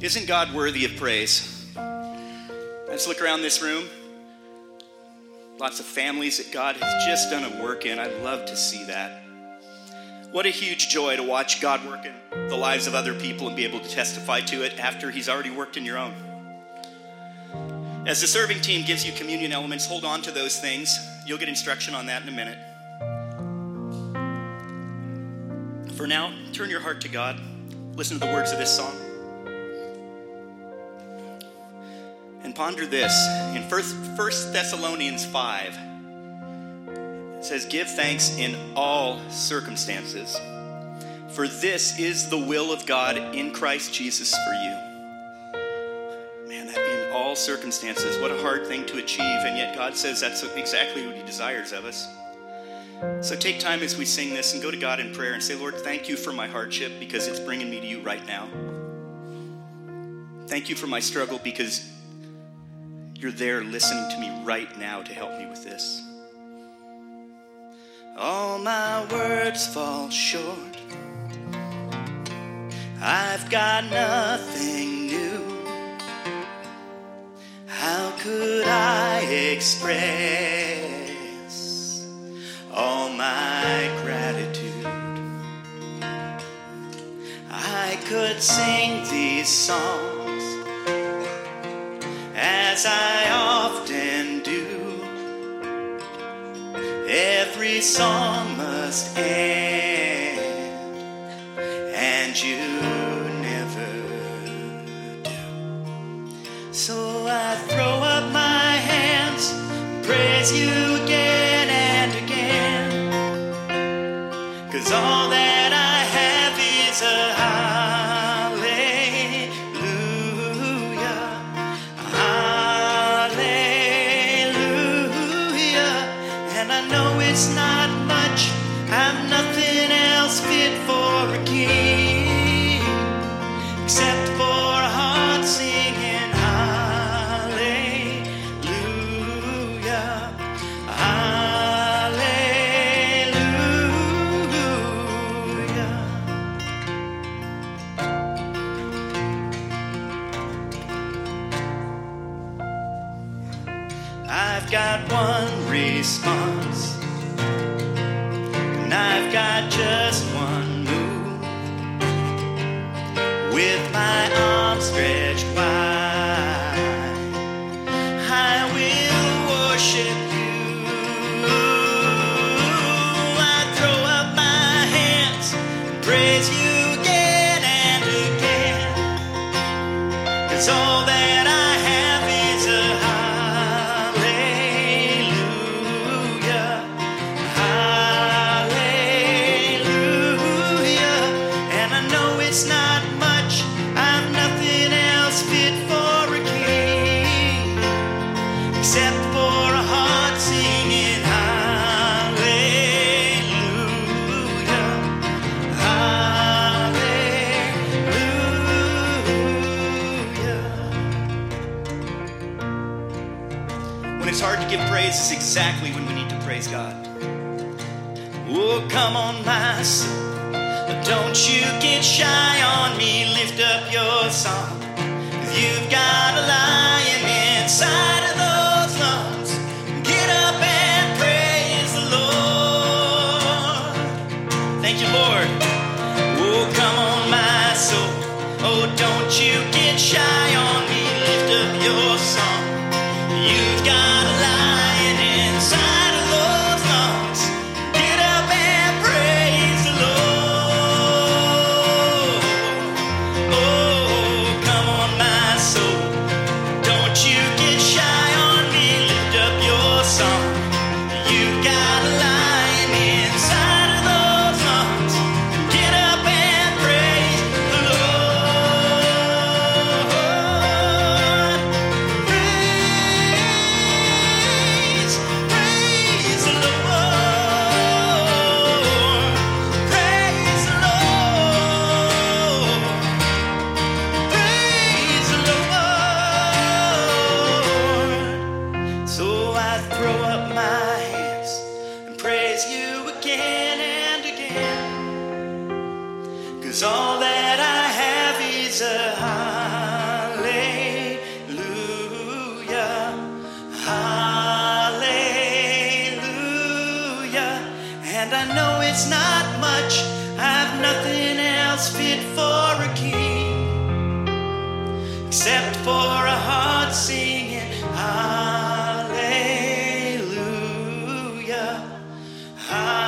Isn't God worthy of praise? Let's look around this room. Lots of families that God has just done a work in. I love to see that. What a huge joy to watch God work in the lives of other people and be able to testify to it after He's already worked in your own. As the serving team gives you communion elements, hold on to those things. You'll get instruction on that in a minute. For now, turn your heart to God. Listen to the words of this song. Ponder this. In 1 Thessalonians 5, it says, Give thanks in all circumstances, for this is the will of God in Christ Jesus for you. Man, that in all circumstances, what a hard thing to achieve, and yet God says that's exactly what He desires of us. So take time as we sing this and go to God in prayer and say, Lord, thank you for my hardship because it's bringing me to you right now. Thank you for my struggle because you're there listening to me right now to help me with this. All my words fall short. I've got nothing new. How could I express all my gratitude? I could sing these songs as I often do. Every song must end, and you never do. So I throw up my hands, praise you again and again. Cause all it's not much. I'm nothing else fit for a king except for a heart singing hallelujah. Hallelujah. I've got one response, I've got just one move. With my arms stretched wide, I will worship you. I throw up my hands, praise you again and again. Cause all that praise, is exactly when we need to praise God. Oh, come on, my soul. But don't you get shy on me. Lift up your song. If You've got a lion inside of those lungs. Get up and praise the Lord. Thank you, Lord. Oh, come on, my soul. Oh, don't you get shy on again and again. Cause all that I have is a hallelujah. Hallelujah. And I know it's not much, I've nothing else fit for a king except for a heart singing. Hallelujah. Hallelujah.